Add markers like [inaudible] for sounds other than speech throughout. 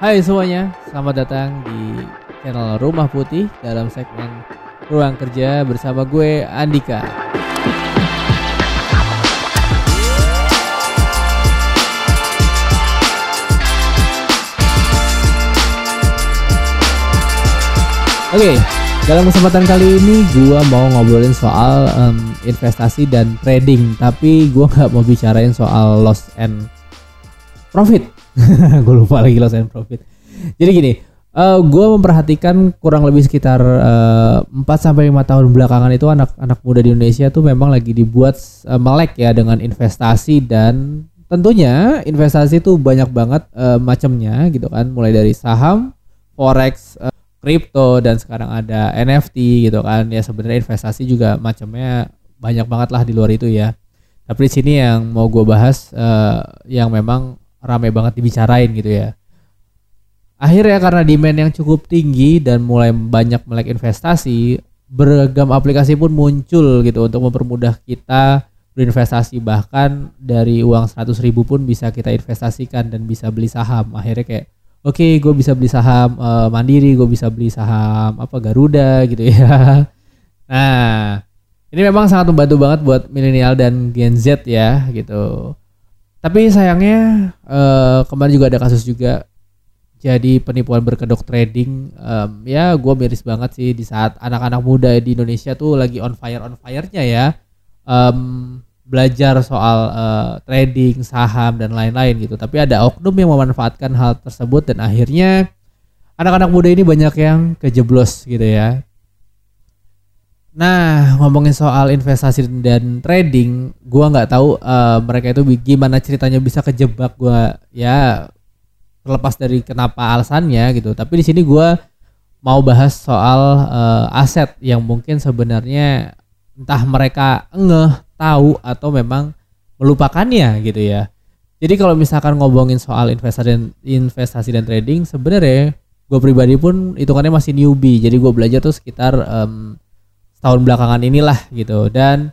Hai semuanya, selamat datang di channel Rumah Putih dalam segmen Ruang Kerja bersama gue Andika. Oke, dalam kesempatan kali ini gue mau ngobrolin soal em, investasi dan trading, tapi gue nggak mau bicarain soal loss and profit. [laughs] gue lupa lagi loss and profit. Jadi gini, gue memperhatikan kurang lebih sekitar eh, 4 sampai lima tahun belakangan itu anak-anak muda di Indonesia tuh memang lagi dibuat eh, melek ya dengan investasi dan tentunya investasi tuh banyak banget eh, macamnya gitu kan, mulai dari saham, forex, eh, kripto dan sekarang ada NFT gitu kan. Ya sebenarnya investasi juga macamnya banyak banget lah di luar itu ya. Tapi di sini yang mau gue bahas eh, yang memang rame banget dibicarain gitu ya. Akhirnya karena demand yang cukup tinggi dan mulai banyak melek investasi, beragam aplikasi pun muncul gitu untuk mempermudah kita berinvestasi bahkan dari uang 100 ribu pun bisa kita investasikan dan bisa beli saham. Akhirnya kayak oke gue bisa beli saham eh, Mandiri, gue bisa beli saham apa Garuda gitu ya. [laughs] Nah, ini memang sangat membantu banget buat milenial dan Gen Z ya gitu. Tapi sayangnya eh, kemarin juga ada kasus juga jadi penipuan berkedok trading. Em, ya gue miris banget sih di saat anak-anak muda di Indonesia tuh lagi on fire on fire-nya ya. Em, belajar soal eh, trading, saham dan lain-lain gitu. Tapi ada oknum yang memanfaatkan hal tersebut dan akhirnya anak-anak muda ini banyak yang kejeblos gitu ya. Nah, ngomongin soal investasi dan trading, gua nggak tahu eh, mereka itu gimana ceritanya bisa kejebak gua ya terlepas dari kenapa alasannya gitu. Tapi di sini gua mau bahas soal eh, aset yang mungkin sebenarnya entah mereka ngeh, tahu atau memang melupakannya gitu ya. Jadi kalau misalkan ngomongin soal investasi dan investasi dan trading, sebenarnya gue pribadi pun hitungannya masih newbie. Jadi gue belajar tuh sekitar em, setahun belakangan inilah gitu. Dan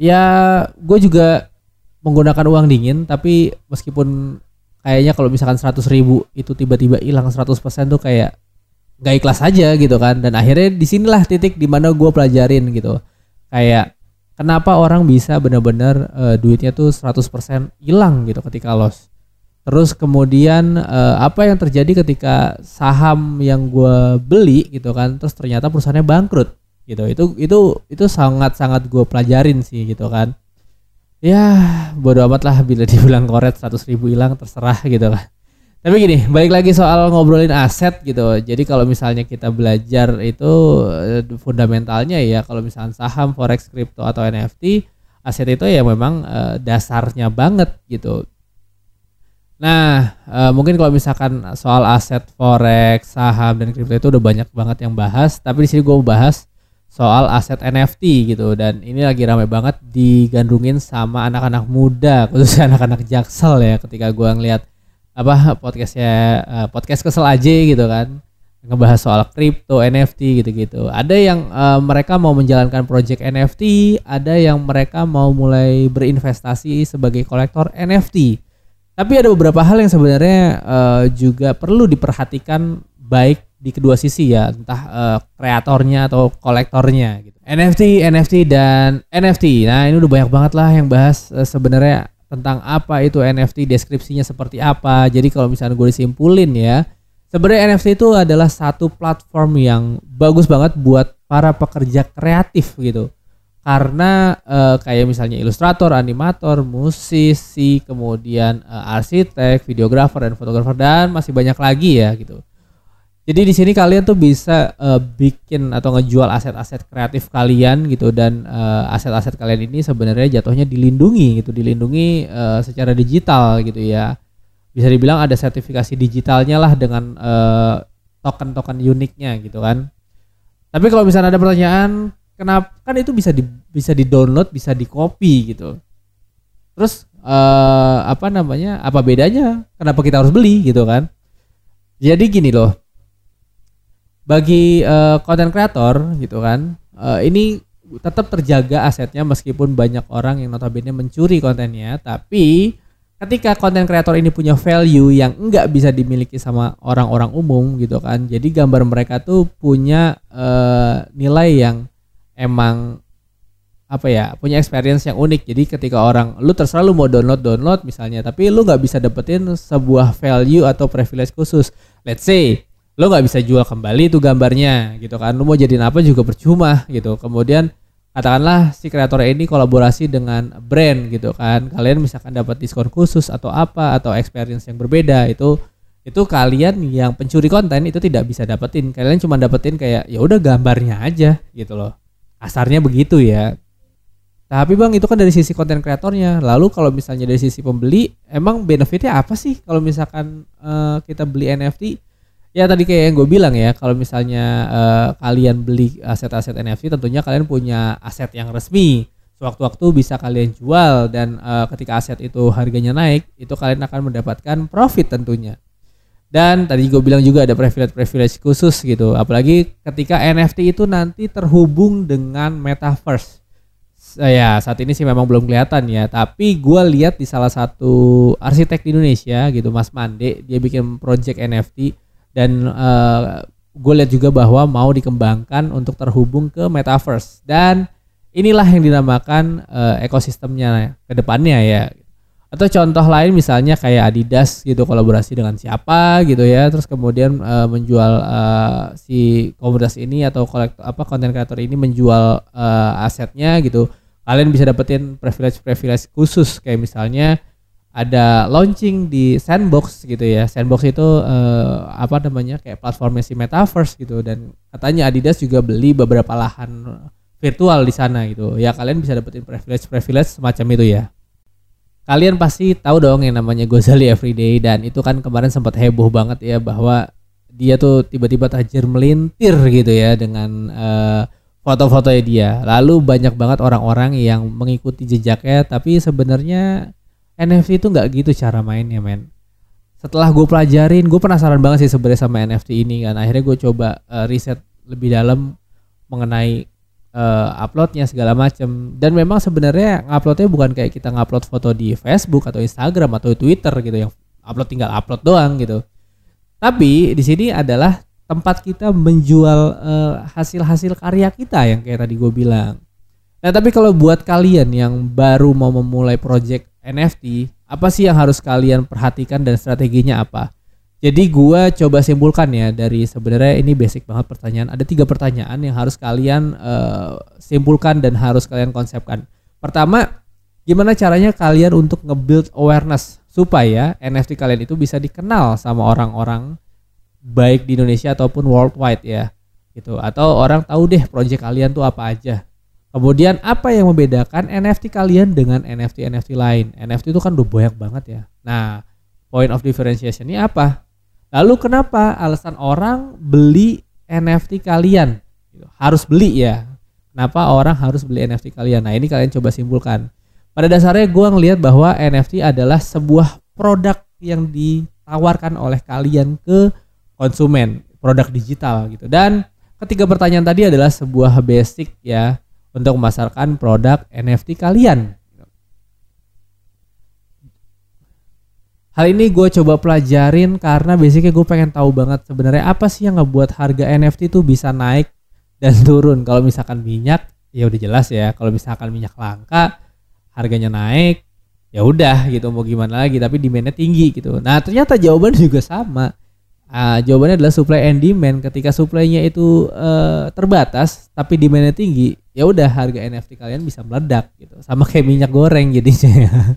ya gue juga menggunakan uang dingin, tapi meskipun kayaknya kalau misalkan 100 ribu itu tiba-tiba hilang 100% tuh kayak nggak ikhlas aja gitu kan. Dan akhirnya di sinilah titik di mana gue pelajarin gitu. Kayak kenapa orang bisa benar-benar eh, duitnya tuh 100% hilang gitu ketika loss. Terus kemudian eh, apa yang terjadi ketika saham yang gue beli gitu kan, terus ternyata perusahaannya bangkrut gitu. Itu itu itu sangat-sangat gue pelajarin sih gitu kan. Ya bodo amat lah bila dibilang koret 100 ribu hilang terserah gitu kan. Tapi gini, balik lagi soal ngobrolin aset gitu. Jadi kalau misalnya kita belajar itu eh, fundamentalnya ya kalau misalnya saham, forex, kripto atau NFT, aset itu ya memang eh, dasarnya banget gitu. Nah, eh, mungkin kalau misalkan soal aset forex, saham dan kripto itu udah banyak banget yang bahas, tapi di sini gue bahas soal aset NFT gitu. Dan ini lagi ramai banget digandrungin sama anak-anak muda, khususnya [laughs] anak-anak jaksel ya ketika gue ngeliat apa podcastnya eh, podcast kesel aja gitu kan. Ngebahas soal kripto NFT gitu-gitu. Ada yang eh, mereka mau menjalankan project NFT ada yang mereka mau mulai berinvestasi sebagai kolektor NFT tapi ada beberapa hal yang sebenarnya eh, juga perlu diperhatikan baik di kedua sisi ya entah eh, kreatornya atau kolektornya gitu NFT NFT dan NFT nah ini udah banyak banget lah yang bahas eh, sebenarnya tentang apa itu NFT, deskripsinya seperti apa. Jadi kalau misalnya gue disimpulin ya, sebenarnya NFT itu adalah satu platform yang bagus banget buat para pekerja kreatif gitu. Karena eh, kayak misalnya ilustrator, animator, musisi, kemudian eh, arsitek, videografer dan fotografer dan masih banyak lagi ya gitu. Jadi di sini kalian tuh bisa eh, bikin atau ngejual aset-aset kreatif kalian gitu dan eh, aset-aset kalian ini sebenarnya jatuhnya dilindungi gitu, dilindungi eh, secara digital gitu ya. Bisa dibilang ada sertifikasi digitalnya lah dengan eh, token-token uniknya gitu kan. Tapi kalau misalnya ada pertanyaan, kenapa kan itu bisa di bisa di-download, bisa di-copy gitu. Terus eh, apa namanya? Apa bedanya? Kenapa kita harus beli gitu kan? Jadi gini loh, bagi konten kreator gitu kan eh, ini tetap terjaga asetnya meskipun banyak orang yang notabene mencuri kontennya tapi ketika konten kreator ini punya value yang enggak bisa dimiliki sama orang-orang umum gitu kan jadi gambar mereka tuh punya uh, nilai yang emang apa ya punya experience yang unik. Jadi ketika orang lu terserah lu mau download download misalnya tapi lu nggak bisa dapetin sebuah value atau privilege khusus. Let's say lu nggak bisa jual kembali itu gambarnya gitu kan. Lu mau jadiin apa juga percuma gitu. Kemudian katakanlah si kreator ini kolaborasi dengan brand gitu kan. Kalian misalkan dapat diskon khusus atau apa atau experience yang berbeda itu itu kalian yang pencuri konten itu tidak bisa dapetin. Kalian cuma dapetin kayak ya udah gambarnya aja gitu loh. Asarnya begitu ya. Tapi bang itu kan dari sisi konten kreatornya. Lalu kalau misalnya dari sisi pembeli emang benefitnya apa sih kalau misalkan uh, kita beli NFT Ya tadi kayak yang gue bilang ya, kalau misalnya uh, kalian beli aset-aset NFT, tentunya kalian punya aset yang resmi. Sewaktu-waktu bisa kalian jual dan uh, ketika aset itu harganya naik, itu kalian akan mendapatkan profit tentunya. Dan tadi gue bilang juga ada privilege-privilege khusus gitu. Apalagi ketika NFT itu nanti terhubung dengan metaverse. Ya saat ini sih memang belum kelihatan ya. Tapi gue lihat di salah satu arsitek di Indonesia gitu, Mas Mande, dia bikin project NFT dan uh, eh, gue lihat juga bahwa mau dikembangkan untuk terhubung ke metaverse. Dan inilah yang dinamakan uh, ekosistemnya ke depannya ya. Atau contoh lain misalnya kayak Adidas gitu kolaborasi dengan siapa gitu ya. Terus kemudian uh, menjual uh, si komunitas ini atau kolektor apa konten kreator ini menjual uh, asetnya gitu. Kalian bisa dapetin privilege privilege khusus. Kayak misalnya ada launching di Sandbox gitu ya. Sandbox itu uh, apa namanya kayak platformnya si Metaverse gitu dan katanya Adidas juga beli beberapa lahan virtual di sana gitu. Ya kalian bisa dapetin privilege-privilege semacam itu ya. Kalian pasti tahu dong yang namanya Gozali Everyday dan itu kan kemarin sempat heboh banget ya bahwa dia tuh tiba-tiba tajir melintir gitu ya dengan uh, foto-fotonya dia. Lalu banyak banget orang-orang yang mengikuti jejaknya tapi sebenarnya NFT itu nggak gitu cara mainnya men. Setelah gue pelajarin gue penasaran banget sih sebenarnya sama NFT ini kan. Akhirnya gue coba uh, riset lebih dalam mengenai uh, uploadnya segala macem. Dan memang sebenarnya nguploadnya bukan kayak kita ngupload foto di Facebook atau Instagram atau Twitter gitu yang upload tinggal upload doang gitu. Tapi di sini adalah tempat kita menjual eh, hasil-hasil uh, karya kita yang kayak tadi gue bilang. Nah tapi kalau buat kalian yang baru mau memulai project NFT, apa sih yang harus kalian perhatikan dan strateginya apa? Jadi gua coba simpulkan ya dari sebenarnya ini basic banget pertanyaan. Ada tiga pertanyaan yang harus kalian uh, simpulkan dan harus kalian konsepkan. Pertama, gimana caranya kalian untuk nge-build awareness supaya NFT kalian itu bisa dikenal sama orang-orang baik di Indonesia ataupun worldwide ya gitu atau orang tahu deh project kalian tuh apa aja Kemudian apa yang membedakan NFT kalian dengan NFT NFT lain? NFT itu kan udah banyak banget ya. Nah, point of differentiation ini apa? Lalu kenapa alasan orang beli NFT kalian? Harus beli ya. Kenapa orang harus beli NFT kalian? Nah, ini kalian coba simpulkan. Pada dasarnya gue ngelihat bahwa NFT adalah sebuah produk yang ditawarkan oleh kalian ke konsumen, produk digital gitu. Dan ketiga pertanyaan tadi adalah sebuah basic ya untuk memasarkan produk NFT kalian. Hal ini gue coba pelajarin karena basicnya gue pengen tahu banget sebenarnya apa sih yang ngebuat harga NFT itu bisa naik dan [laughs] turun. Kalau misalkan minyak ya udah jelas ya. Kalau misalkan minyak langka harganya naik ya udah gitu mau gimana lagi tapi demandnya tinggi gitu. Nah ternyata jawaban [laughs] juga sama Uh, jawabannya adalah supply and demand. Ketika supply-nya itu uh, terbatas tapi demand-nya tinggi, ya udah harga NFT kalian bisa meledak gitu. Sama kayak minyak goreng jadinya.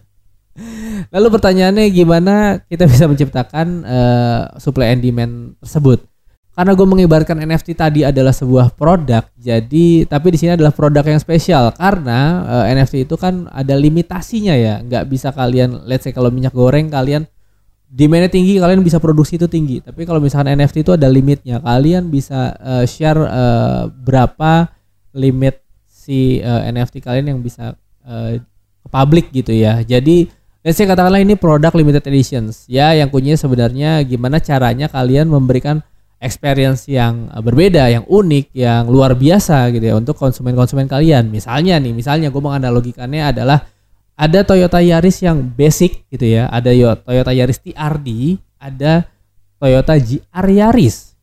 [laughs] Lalu pertanyaannya gimana kita bisa menciptakan uh, supply and demand tersebut? Karena gue mengibarkan NFT tadi adalah sebuah produk, jadi tapi di sini adalah produk yang spesial karena uh, NFT itu kan ada limitasinya ya, nggak bisa kalian, let's say kalau minyak goreng kalian demandnya tinggi kalian bisa produksi itu tinggi. Tapi kalau misalkan NFT itu ada limitnya. Kalian bisa uh, share uh, berapa limit si uh, NFT kalian yang bisa uh, ke publik gitu ya. Jadi let's say katakanlah ini produk limited editions. Ya yang punya sebenarnya gimana caranya kalian memberikan experience yang berbeda yang unik yang luar biasa gitu ya untuk konsumen-konsumen kalian. Misalnya nih misalnya gue menganalogikannya adalah ada Toyota Yaris yang basic gitu ya, ada Toyota Yaris TRD, ada Toyota GR Yaris.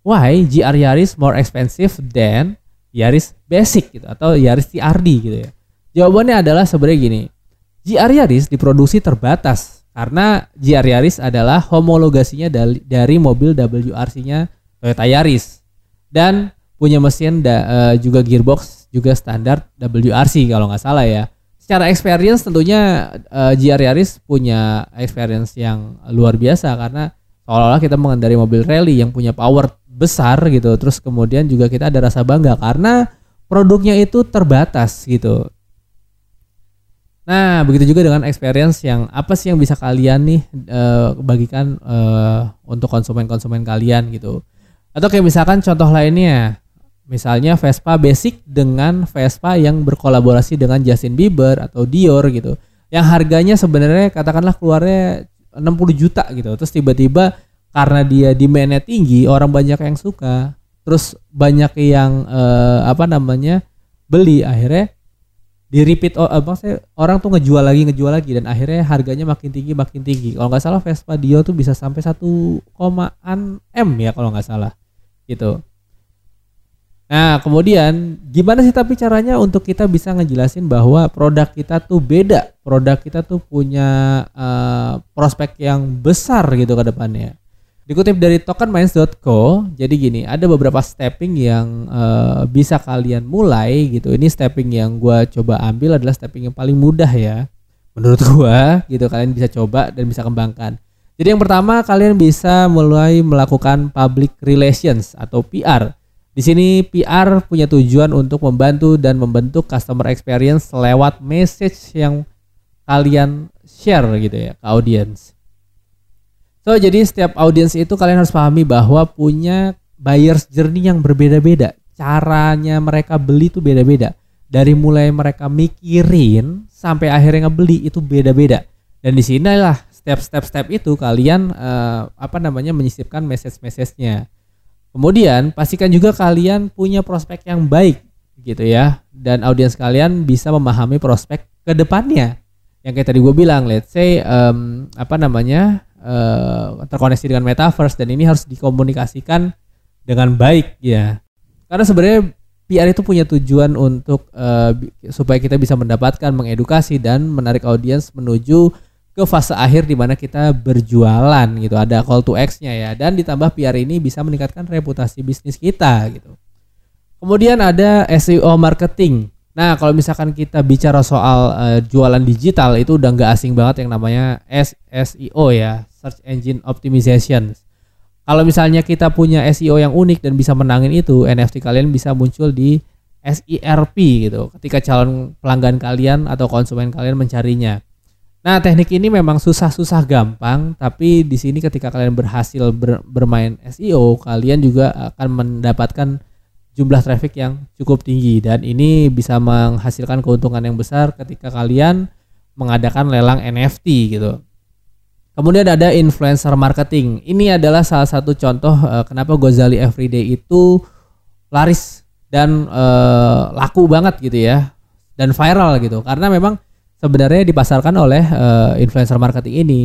Why GR Yaris more expensive than Yaris basic gitu atau Yaris TRD gitu ya? Jawabannya adalah sebenarnya gini. GR Yaris diproduksi terbatas karena GR Yaris adalah homologasinya dari, dari mobil WRC-nya Toyota Yaris dan punya mesin da, uh, juga gearbox juga standar WRC kalau nggak salah ya secara experience tentunya uh, eh, GR Yaris punya experience yang luar biasa karena seolah-olah kita mengendarai mobil rally yang punya power besar gitu. Terus kemudian juga kita ada rasa bangga karena produknya itu terbatas gitu. Nah, begitu juga dengan experience yang apa sih yang bisa kalian nih uh, bagikan uh, untuk konsumen-konsumen kalian gitu. Atau kayak misalkan contoh lainnya, Misalnya Vespa basic dengan Vespa yang berkolaborasi dengan Justin Bieber atau Dior gitu. Yang harganya sebenarnya katakanlah keluarnya 60 juta gitu. Terus tiba-tiba karena dia demandnya tinggi, orang banyak yang suka. Terus banyak yang eh, apa namanya beli akhirnya di repeat oh, apa sih orang tuh ngejual lagi ngejual lagi dan akhirnya harganya makin tinggi makin tinggi kalau nggak salah Vespa Dio tuh bisa sampai satu komaan m ya kalau nggak salah gitu Nah, kemudian gimana sih tapi caranya untuk kita bisa ngejelasin bahwa produk kita tuh beda, produk kita tuh punya uh, prospek yang besar gitu ke depannya. Dikutip dari tokenminds.co, jadi gini, ada beberapa stepping yang uh, bisa kalian mulai gitu. Ini stepping yang gue coba ambil adalah stepping yang paling mudah ya, menurut gue gitu. Kalian bisa coba dan bisa kembangkan. Jadi yang pertama kalian bisa mulai melakukan public relations atau PR di sini PR punya tujuan untuk membantu dan membentuk customer experience lewat message yang kalian share gitu ya ke audience. So jadi setiap audience itu kalian harus pahami bahwa punya buyers journey yang berbeda-beda. Caranya mereka beli itu beda-beda. Dari mulai mereka mikirin sampai akhirnya ngebeli itu beda-beda. Dan di sinilah step-step-step itu kalian uh, apa namanya menyisipkan message-message-nya. Kemudian pastikan juga kalian punya prospek yang baik gitu ya dan audiens kalian bisa memahami prospek ke depannya. Yang kayak tadi gue bilang, let's say um, apa namanya uh, terkoneksi dengan metaverse dan ini harus dikomunikasikan dengan baik ya. Karena sebenarnya PR itu punya tujuan untuk uh, supaya kita bisa mendapatkan, mengedukasi dan menarik audiens menuju ke fase akhir di mana kita berjualan gitu. Ada call to X-nya ya dan ditambah PR ini bisa meningkatkan reputasi bisnis kita gitu. Kemudian ada SEO marketing. Nah, kalau misalkan kita bicara soal uh, jualan digital itu udah nggak asing banget yang namanya SEO ya, search engine optimization. Kalau misalnya kita punya SEO yang unik dan bisa menangin itu, NFT kalian bisa muncul di SERP gitu. Ketika calon pelanggan kalian atau konsumen kalian mencarinya. Nah, teknik ini memang susah-susah gampang, tapi di sini ketika kalian berhasil ber, bermain SEO, kalian juga akan mendapatkan jumlah traffic yang cukup tinggi dan ini bisa menghasilkan keuntungan yang besar ketika kalian mengadakan lelang NFT gitu. Kemudian ada influencer marketing. Ini adalah salah satu contoh uh, kenapa Gozali Everyday itu laris dan uh, laku banget gitu ya dan viral gitu karena memang sebenarnya dipasarkan oleh uh, influencer marketing ini.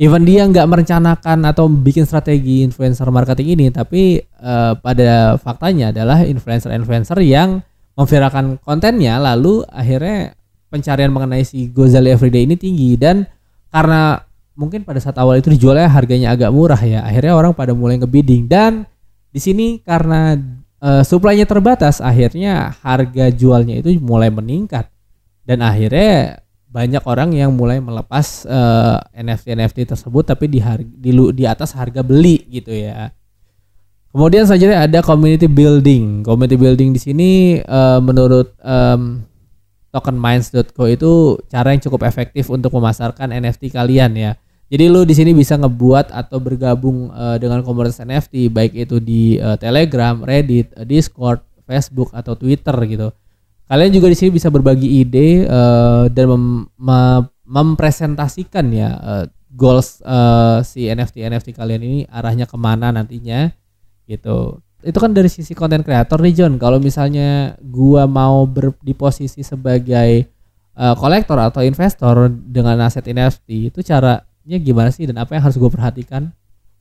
Even dia nggak merencanakan atau bikin strategi influencer marketing ini, tapi uh, pada faktanya adalah influencer-influencer yang memviralkan kontennya, lalu akhirnya pencarian mengenai si Gozali Everyday ini tinggi. Dan karena mungkin pada saat awal itu dijualnya harganya agak murah ya, akhirnya orang pada mulai ngebidding. Dan di sini karena uh, supply-nya terbatas, akhirnya harga jualnya itu mulai meningkat. Dan akhirnya banyak orang yang mulai melepas uh, eh, NFT NFT tersebut tapi di harga, di di atas harga beli gitu ya. Kemudian selanjutnya ada community building. Community building di sini uh, menurut um, tokenminds.co itu cara yang cukup efektif untuk memasarkan NFT kalian ya. Jadi lu di sini bisa ngebuat atau bergabung uh, dengan komunitas NFT baik itu di uh, Telegram, Reddit, Discord, Facebook atau Twitter gitu. Kalian juga di sini bisa berbagi ide uh, dan mem mem mempresentasikan ya uh, goals uh, si NFT NFT kalian ini arahnya ke mana nantinya gitu. Itu kan dari sisi konten kreator nih John. Kalau misalnya gua mau ber, di posisi sebagai uh, kolektor atau investor dengan aset NFT itu caranya gimana sih dan apa yang harus gue perhatikan?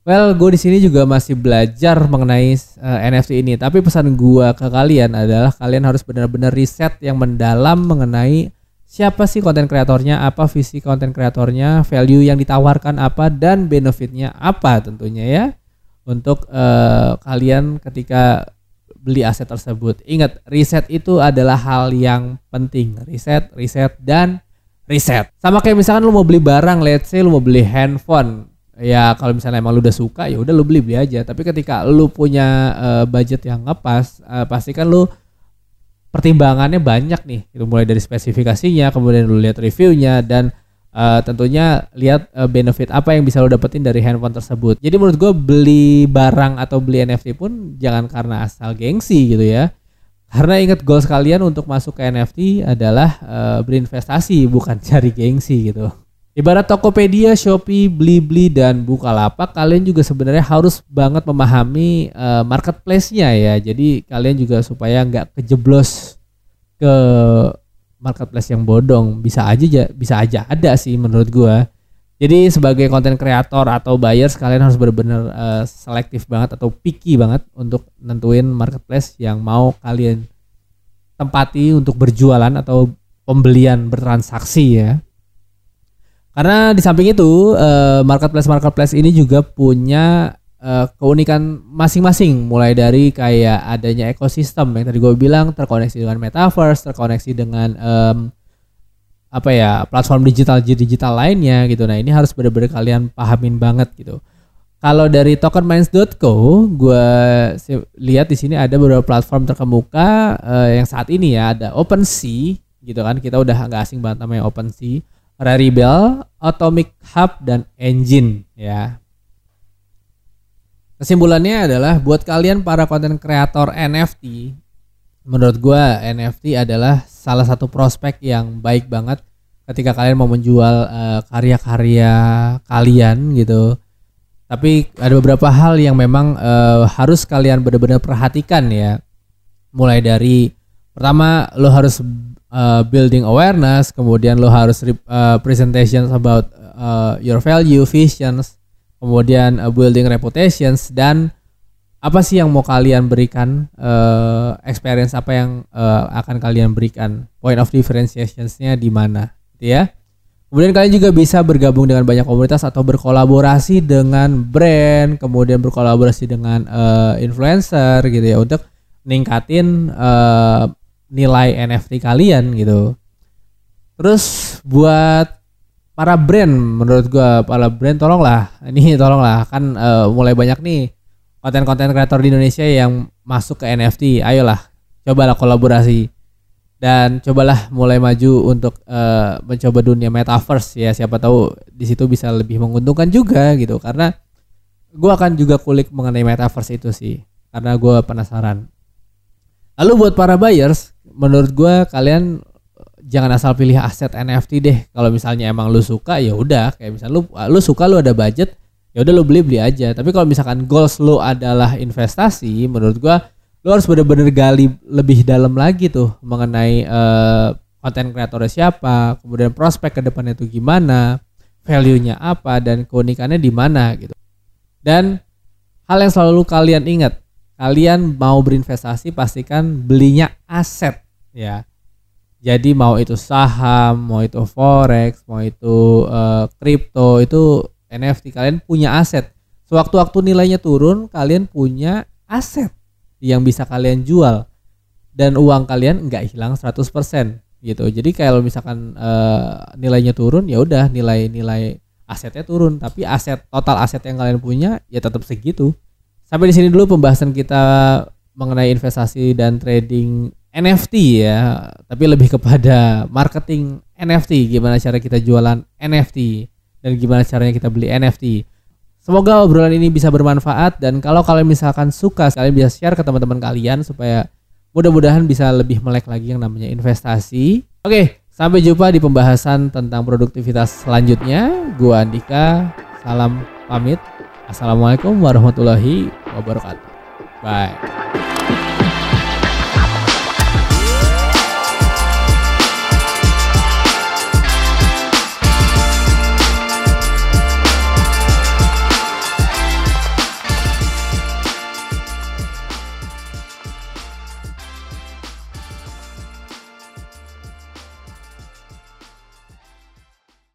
Well, gue di sini juga masih belajar mengenai uh, NFT ini. Tapi pesan gue ke kalian adalah kalian harus benar-benar riset yang mendalam mengenai siapa sih konten kreatornya, apa visi konten kreatornya, value yang ditawarkan apa dan benefitnya apa tentunya ya untuk uh, kalian ketika beli aset tersebut. Ingat, riset itu adalah hal yang penting. Riset, riset dan riset. Sama kayak misalkan lu mau beli barang, let's say lu mau beli handphone ya kalau misalnya emang lu udah suka ya udah lu beli beli aja. Tapi ketika lu punya uh, budget yang ngepas uh, pasti kan lu pertimbangannya banyak nih. Itu mulai dari spesifikasinya kemudian lu lihat reviewnya dan uh, tentunya lihat uh, benefit apa yang bisa lu dapetin dari handphone tersebut. Jadi menurut gue beli barang atau beli NFT pun jangan karena asal gengsi gitu ya. Karena ingat goals kalian untuk masuk ke NFT adalah uh, berinvestasi bukan [laughs] cari gengsi gitu Ibarat Tokopedia, Shopee, Blibli dan Bukalapak, kalian juga sebenarnya harus banget memahami uh, marketplace-nya ya. Jadi kalian juga supaya nggak kejeblos ke marketplace yang bodong. Bisa aja bisa aja ada sih menurut gua. Jadi sebagai konten kreator atau buyers kalian harus benar-benar uh, selektif banget atau picky banget untuk nentuin marketplace yang mau kalian tempati untuk berjualan atau pembelian bertransaksi ya. Karena di samping itu uh, marketplace marketplace ini juga punya uh, keunikan masing-masing mulai dari kayak adanya ekosistem yang tadi gue bilang terkoneksi dengan metaverse, terkoneksi dengan um, apa ya platform digital digital lainnya gitu. Nah ini harus benar-benar kalian pahamin banget gitu. Kalau dari tokenminds.co, gue lihat di sini ada beberapa platform terkemuka uh, yang saat ini ya ada OpenSea gitu kan. Kita udah nggak asing banget namanya OpenSea Rarible, Atomic Hub, dan Engine ya. Kesimpulannya adalah buat kalian para konten kreator NFT, menurut gue NFT adalah salah satu prospek yang baik banget ketika kalian mau menjual uh, karya-karya kalian gitu. Tapi ada beberapa hal yang memang uh, harus kalian benar-benar perhatikan ya. Mulai dari pertama lo harus uh, building awareness, kemudian lo harus uh, presentations about uh, your value, visions, kemudian uh, building reputations dan apa sih yang mau kalian berikan uh, experience apa yang uh, akan kalian berikan point of differentiationsnya di mana gitu ya. Kemudian kalian juga bisa bergabung dengan banyak komunitas atau berkolaborasi dengan brand kemudian berkolaborasi dengan uh, influencer gitu ya untuk ningkatin uh, nilai NFT kalian gitu. Terus buat para brand menurut gua para brand tolonglah ini [laughs] tolonglah kan uh, mulai banyak nih konten-konten kreator di Indonesia yang masuk ke NFT. Ayolah cobalah kolaborasi dan cobalah mulai maju untuk uh, mencoba dunia metaverse ya siapa tahu di situ bisa lebih menguntungkan juga gitu karena gua akan juga kulik mengenai metaverse itu sih karena gua penasaran. Lalu buat para buyers menurut gue kalian jangan asal pilih aset NFT deh. Kalau misalnya emang lu suka ya udah kayak misalnya lu lu suka lu ada budget ya udah lu beli beli aja. Tapi kalau misalkan goals lu adalah investasi, menurut gua lu harus bener-bener gali lebih dalam lagi tuh mengenai uh, konten kreatornya siapa, kemudian prospek ke depannya itu gimana, value-nya apa dan keunikannya di mana gitu. Dan hal yang selalu kalian ingat, kalian mau berinvestasi pastikan belinya aset ya. Jadi mau itu saham, mau itu forex, mau itu kripto, uh, itu NFT kalian punya aset. Sewaktu-waktu nilainya turun, kalian punya aset yang bisa kalian jual dan uang kalian nggak hilang 100% gitu. Jadi kalau misalkan uh, nilainya turun ya udah nilai-nilai asetnya turun, tapi aset total aset yang kalian punya ya tetap segitu. Sampai di sini dulu pembahasan kita mengenai investasi dan trading NFT ya, tapi lebih kepada marketing NFT, gimana cara kita jualan NFT dan gimana caranya kita beli NFT. Semoga obrolan ini bisa bermanfaat dan kalau kalian misalkan suka, kalian bisa share ke teman-teman kalian supaya mudah-mudahan bisa lebih melek lagi yang namanya investasi. Oke, sampai jumpa di pembahasan tentang produktivitas selanjutnya. Gua Andika, salam pamit. Assalamualaikum warahmatullahi wabarakatuh. Bye.